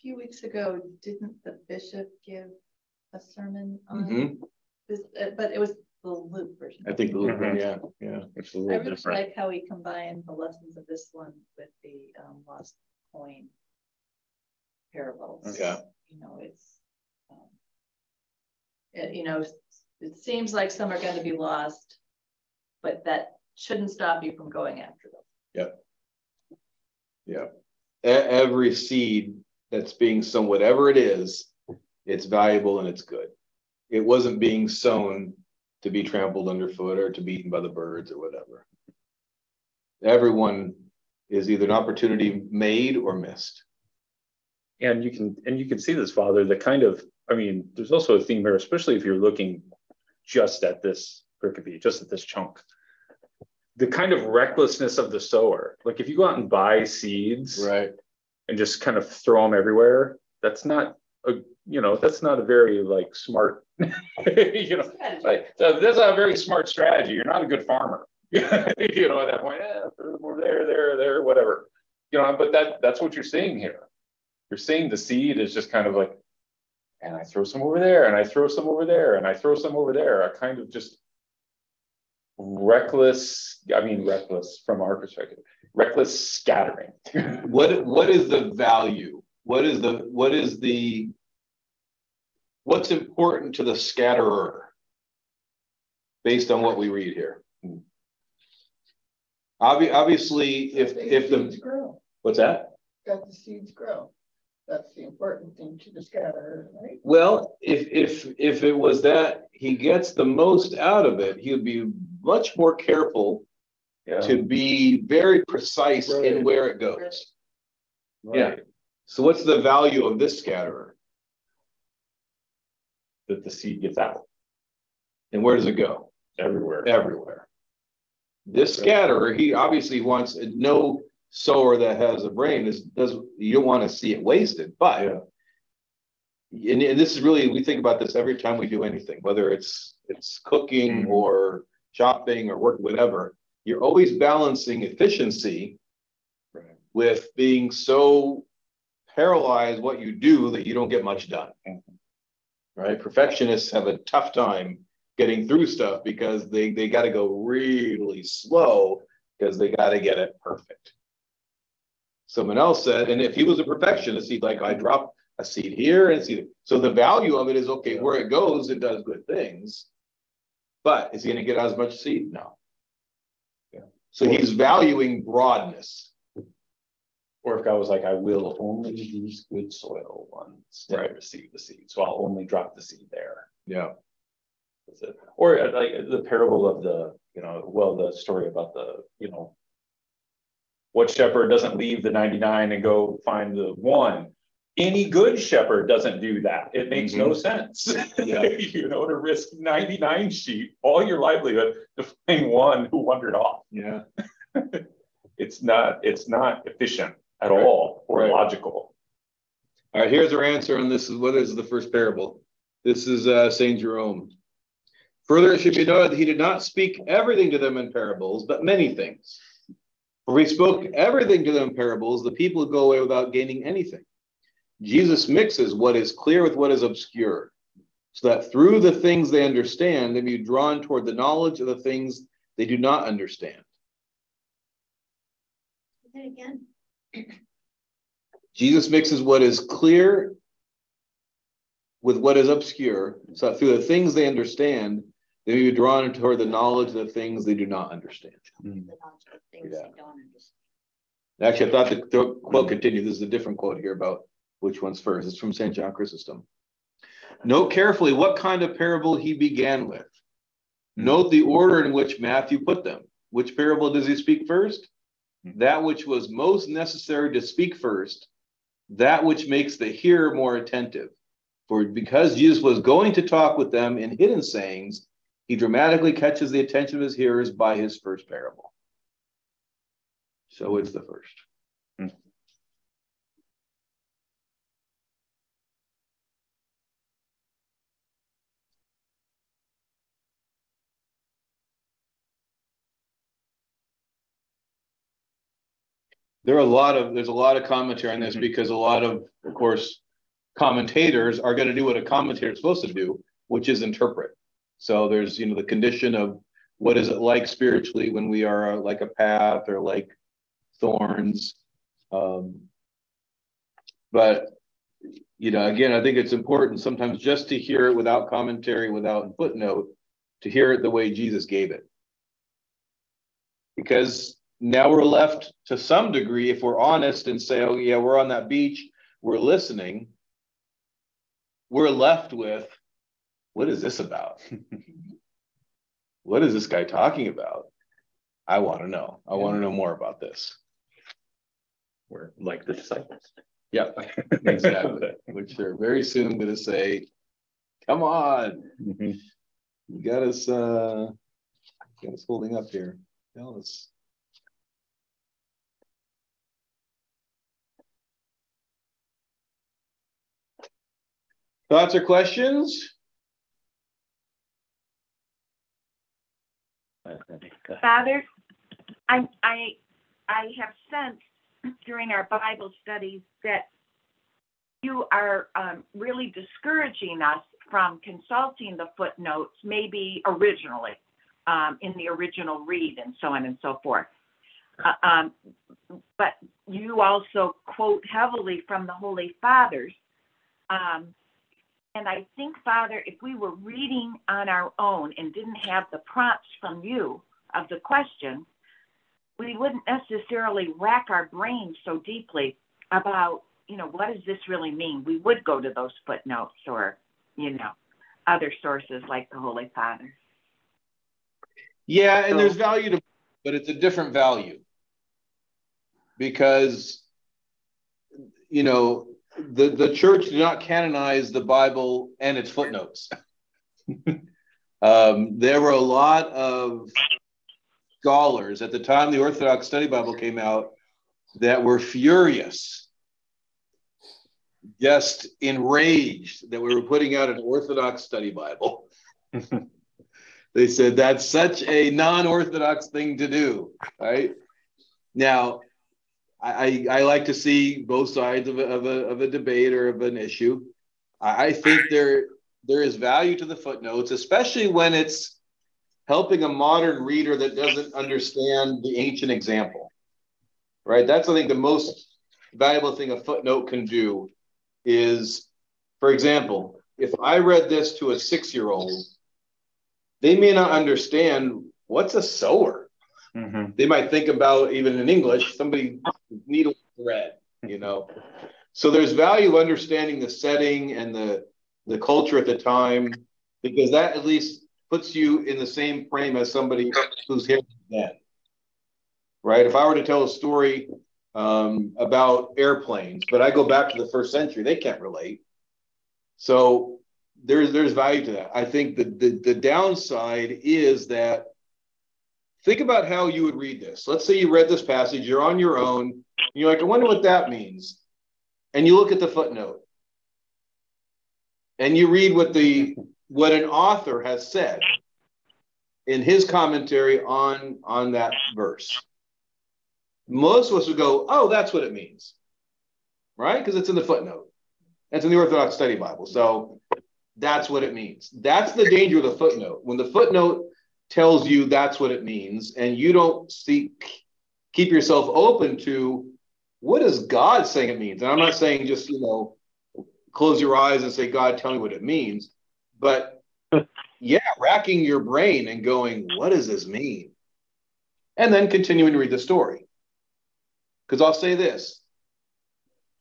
Few weeks ago, didn't the bishop give a sermon on Mhm. this? uh, But it was the Luke version. I think the Luke one, Mhm. yeah, yeah. Which is a I little really different. like how he combined the lessons of this one with the um, lost coin parables. Yeah. You know, it's, um, it- you know, it seems like some are going to be lost, but that shouldn't stop you from going after them. Yeah. E- every seed that's being sown, whatever it is, it's valuable and it's good. It wasn't being sown to be trampled underfoot or to be eaten by the birds or whatever. Everyone is either an opportunity made or missed. And you can and you can see this, Father, the kind of I mean, there's also a theme here, especially if you're looking just at this pericope, just at this chunk. The kind of recklessness of the sower. Like if you go out and buy seeds right. And just kind of throw them everywhere, that's not a you know, that's not a very like smart, you know, like that's not a very smart strategy. You're not a good farmer. you know, at that point, eh, throw them over there, there, there, whatever. You know, but that that's what you're seeing here. You're seeing the seed is just kind of like and I throw some over there, and I throw some over there, and I throw some over there. A kind of just reckless, I mean, reckless from our perspective, reckless scattering. what what is the value? What is the what is the what's important to the scatterer based on what we read here? Obvi- obviously, if if the grow. what's that? Got the seeds grow that's the important thing to the scatterer, right? Well, if if if it was that he gets the most out of it, he would be much more careful yeah. to be very precise right. in where it goes. Right. Yeah. So what's the value of this scatterer? That the seed gets out. And where does it go? Everywhere. Everywhere. This scatterer, he obviously wants no sower that has a brain is does you don't want to see it wasted but yeah. and, and this is really we think about this every time we do anything whether it's it's cooking mm-hmm. or shopping or work whatever you're always balancing efficiency right. with being so paralyzed what you do that you don't get much done mm-hmm. right perfectionists have a tough time getting through stuff because they they got to go really slow because they got to get it perfect Someone else said, and if he was a perfectionist, he'd like, I drop a seed here and seed. So the value of it is okay, where it goes, it does good things. But is he going to get as much seed? No. So he's valuing broadness. Or if God was like, I will only use good soil ones to right. receive the seed. So I'll only drop the seed there. Yeah. That's it. Or uh, like the parable of the, you know, well, the story about the, you know, what shepherd doesn't leave the 99 and go find the one? Any good shepherd doesn't do that. It makes mm-hmm. no sense. Yeah. you know, to risk 99 sheep, all your livelihood to find one who wandered off. Yeah. it's not, it's not efficient at right. all or right. logical. All right, here's our answer on this. Is what is the first parable? This is uh, Saint Jerome. Further, it should be noted that he did not speak everything to them in parables, but many things for we spoke everything to them in parables, the people go away without gaining anything. Jesus mixes what is clear with what is obscure, so that through the things they understand, they be drawn toward the knowledge of the things they do not understand. again. Jesus mixes what is clear with what is obscure, so that through the things they understand, they may be drawn toward the knowledge of the things they do not understand. Mm. Yeah. Actually, I thought the, the quote continued. This is a different quote here about which one's first. It's from St. John Chrysostom. Note carefully what kind of parable he began with. Note the order in which Matthew put them. Which parable does he speak first? That which was most necessary to speak first, that which makes the hearer more attentive. For because Jesus was going to talk with them in hidden sayings, he dramatically catches the attention of his hearers by his first parable. So it's the first. There are a lot of there's a lot of commentary on this mm-hmm. because a lot of, of course, commentators are going to do what a commentator is supposed to do, which is interpret. So there's, you know, the condition of what is it like spiritually when we are uh, like a path or like thorns. Um, but, you know, again, I think it's important sometimes just to hear it without commentary, without footnote, to hear it the way Jesus gave it. Because now we're left to some degree, if we're honest and say, oh, yeah, we're on that beach, we're listening, we're left with what is this about? what is this guy talking about? I want to know. I want to know more about this. We're like the disciples. Yeah, exactly. Which they're very soon going to say, "Come on, Mhm. you got us, uh, got us holding up here. Tell us." Thoughts or questions? Father, I, I, I have sensed during our Bible studies that you are um, really discouraging us from consulting the footnotes, maybe originally, um, in the original read and so on and so forth. Uh, um, but you also quote heavily from the Holy Fathers. Um, and I think, Father, if we were reading on our own and didn't have the prompts from you of the question, we wouldn't necessarily rack our brains so deeply about, you know, what does this really mean? We would go to those footnotes or, you know, other sources like the Holy Father. Yeah, and there's value to, but it's a different value because, you know, the the church did not canonize the Bible and its footnotes. um, there were a lot of scholars at the time the Orthodox Study Bible came out that were furious, just enraged that we were putting out an Orthodox Study Bible. they said that's such a non-Orthodox thing to do, right? Now, I, I like to see both sides of a, of, a, of a debate or of an issue. I, think there there is value to the footnotes, especially when it's helping a modern reader that doesn't understand the ancient example. Right? That's I think the most valuable thing a footnote can do is, for example, if I read this to a six-year-old, they may not understand what's a sower Mhm. they might think about even in English, somebody needle thread, you know. So there's value understanding the setting and the the culture at the time, because that at least puts you in the same frame as somebody who's here then. Right? If I were to tell a story um, about airplanes, but I go back to the first century, they can't relate. So there's there's value to that. I think the the, the downside is that think about how you would read this. Let's say you read this passage, you're on your own, and you're like, I wonder what that means. And you look at the footnote and you read what the what an author has said in his commentary on on that verse. Most of us would go, oh, that's what it means. Right? Because it's in the footnote. It's in the Orthodox Study Bible. So that's what it means. That's the danger of the footnote. When the footnote tells you that's what it means and you don't seek keep yourself open to what is god saying it means. And i'm not saying just you know close your eyes and say god tell me what it means. But yeah racking your brain and going what does this mean? And then continuing to read the story. Because i'll say this.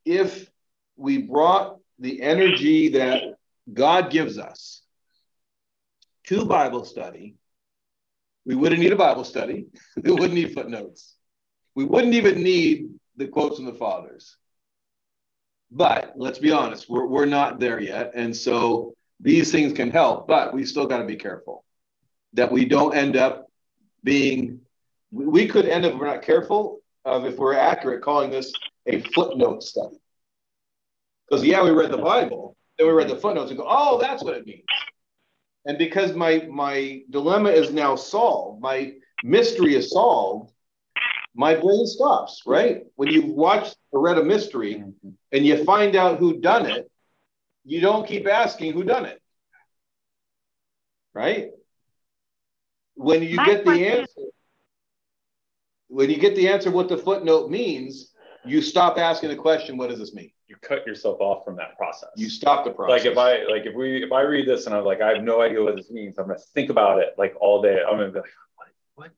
If we brought the energy that god gives us to bible study we wouldn't need a Bible study. We wouldn't need footnotes. We wouldn't even need the quotes from the fathers. But let's be honest, we're, we're not there yet. And so these things can help, but we still got to be careful that we don't end up being, we could end up, if we're not careful, of if we're accurate, calling this a footnote study. Because, yeah, we read the Bible, then we read the footnotes and go, oh, that's what it means. And because my my dilemma is now solved, my mystery is solved, my brain stops, right? When you watch or read a mystery and you find out who done it, you don't keep asking who done it. Right? When you My get the question- answer, when you get the answer what the footnote means, you stop asking the question, what does this mean? You cut yourself off from that process. You stop the process. like if I like if we if I read this and I'm like I have no idea what this means, I'm gonna think about it like all day. I'm gonna be like, what what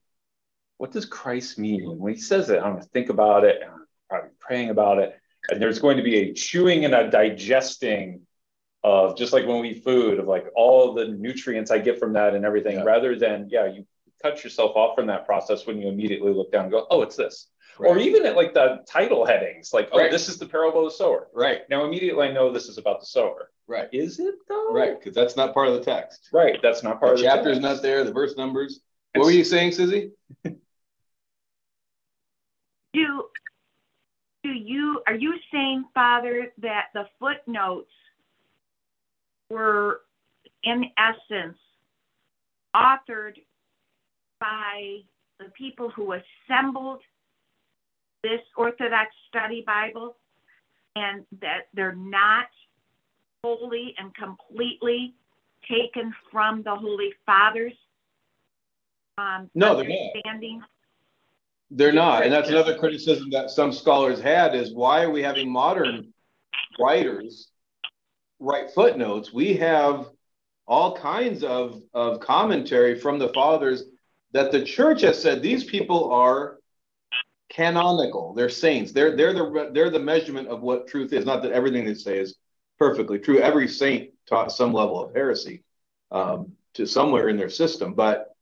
what does Christ mean when he says it? I'm gonna think about it and I'm probably praying about it. And there's going to be a chewing and a digesting of just like when we eat food of like all the nutrients I get from that and everything, Yeah. rather than yeah, you cut yourself off from that process when you immediately look down and go, oh, it's this. Or even at like the title headings, like, oh, Right. this is the parable of the sower. Right, Now immediately I know this is about the sower. right, Is it though? right, because that's not part of the text. Right. That's not part The of the chapter's text. not there, the verse numbers. What were you saying, Susie? Do, do you, are you saying, Father, that the footnotes were in essence authored by the people who assembled this Orthodox Study Bible and that they're not wholly and completely taken from the Holy Fathers? Um, No, they're not. They're not, and that's another criticism that some scholars had is why are we having modern writers write footnotes? We have all kinds of, of commentary from the fathers that the church has said these people are canonical. They're saints. They're they're the they're the measurement of what truth is. Not that everything they say is perfectly true. Every saint taught some level of heresy um, to somewhere in their system, but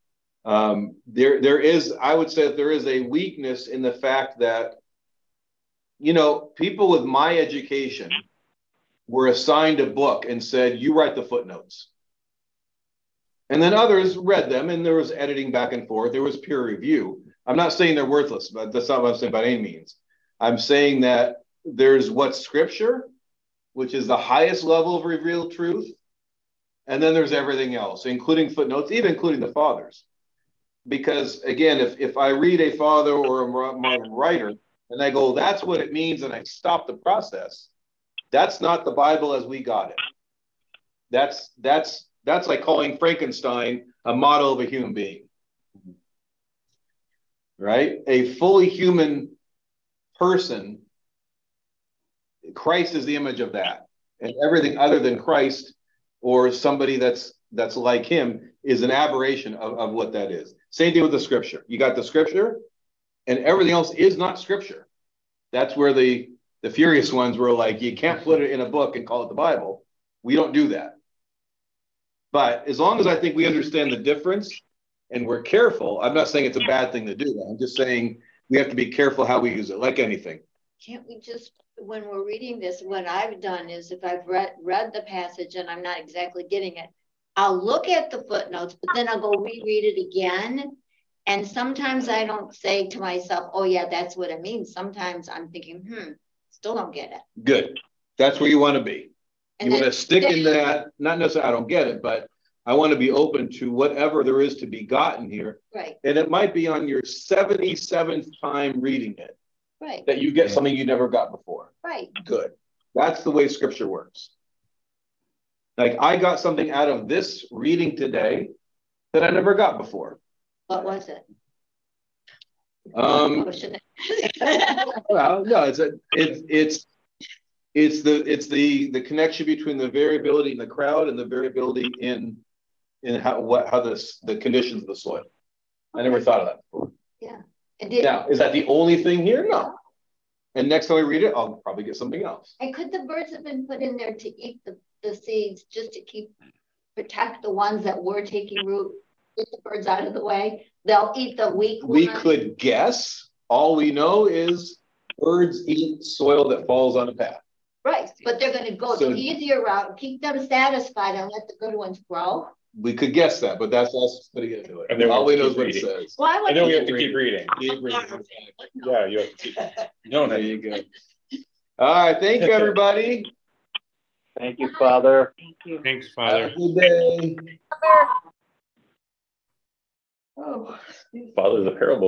um, there there is I would say that there is a weakness in the fact that you know people with my education were assigned a book and said you write the footnotes and then others read them and there was editing back and forth. There was peer review. I'm not saying they're worthless but that's not what i'm saying by any means. I'm saying that there's what's scripture which is the highest level of revealed truth and then there's everything else including footnotes even including the fathers. Because again, if, if I read a father or a modern writer and I go, that's what it means, and I stop the process, that's not the Bible as we got it. That's that's that's like calling Frankenstein a model of a human being. Right? A fully human person, Christ is the image of that. And everything other than Christ or somebody that's that's like him is an aberration of, of what that is. Same thing with the scripture. You got the scripture, and everything else is not scripture. That's where the the furious ones were like, you can't put it in a book and call it the Bible. We don't do that. But as long as I think we understand the difference and we're careful, I'm not saying it's a bad thing to do. I'm just saying we have to be careful how we use it, like anything. Can't we just, when we're reading this, what I've done is if I've read, read the passage and I'm not exactly getting it, I'll look at the footnotes, but then I'll go reread it again. And sometimes I don't say to myself, oh yeah, that's what it means. Sometimes I'm thinking, hmm, still don't get it. Good. That's where you want to be. And You want to stick in that, not necessarily, I don't get it, but I want to be open to whatever there is to be gotten here. Right, And it might be on your 77th time reading it right, that you get something you never got before. right. Good. That's the way scripture works. Like I got something out of this reading today that I never got before. What was it? Um, Oh, should I- well, no, it's a, it's it's it's the it's the the connection between the variability in the crowd and the variability in in how what how the the conditions of the soil. I never thought of that before. And did, Now, is that the only thing here? No. And next time I read it, I'll probably get something else. and could the birds have been put in there to eat the, the seeds, just to keep, protect the ones that were taking root? Get the birds out of the way, they'll eat the weak We ones. could guess. All we know is birds eat soil that falls on a path. Right, but they're gonna go So- the easier route, keep them satisfied and let the good ones grow. We could guess that, but that's us putting it into And it. then All we we know keep is what it reading. says. Why And then we have to keep reading. Keep reading. Yeah, you have to keep. No, There you go. All right, thank you, everybody. Thank you, Father. Thank you. Thanks, Have Father. a good day. Oh. Father, the parable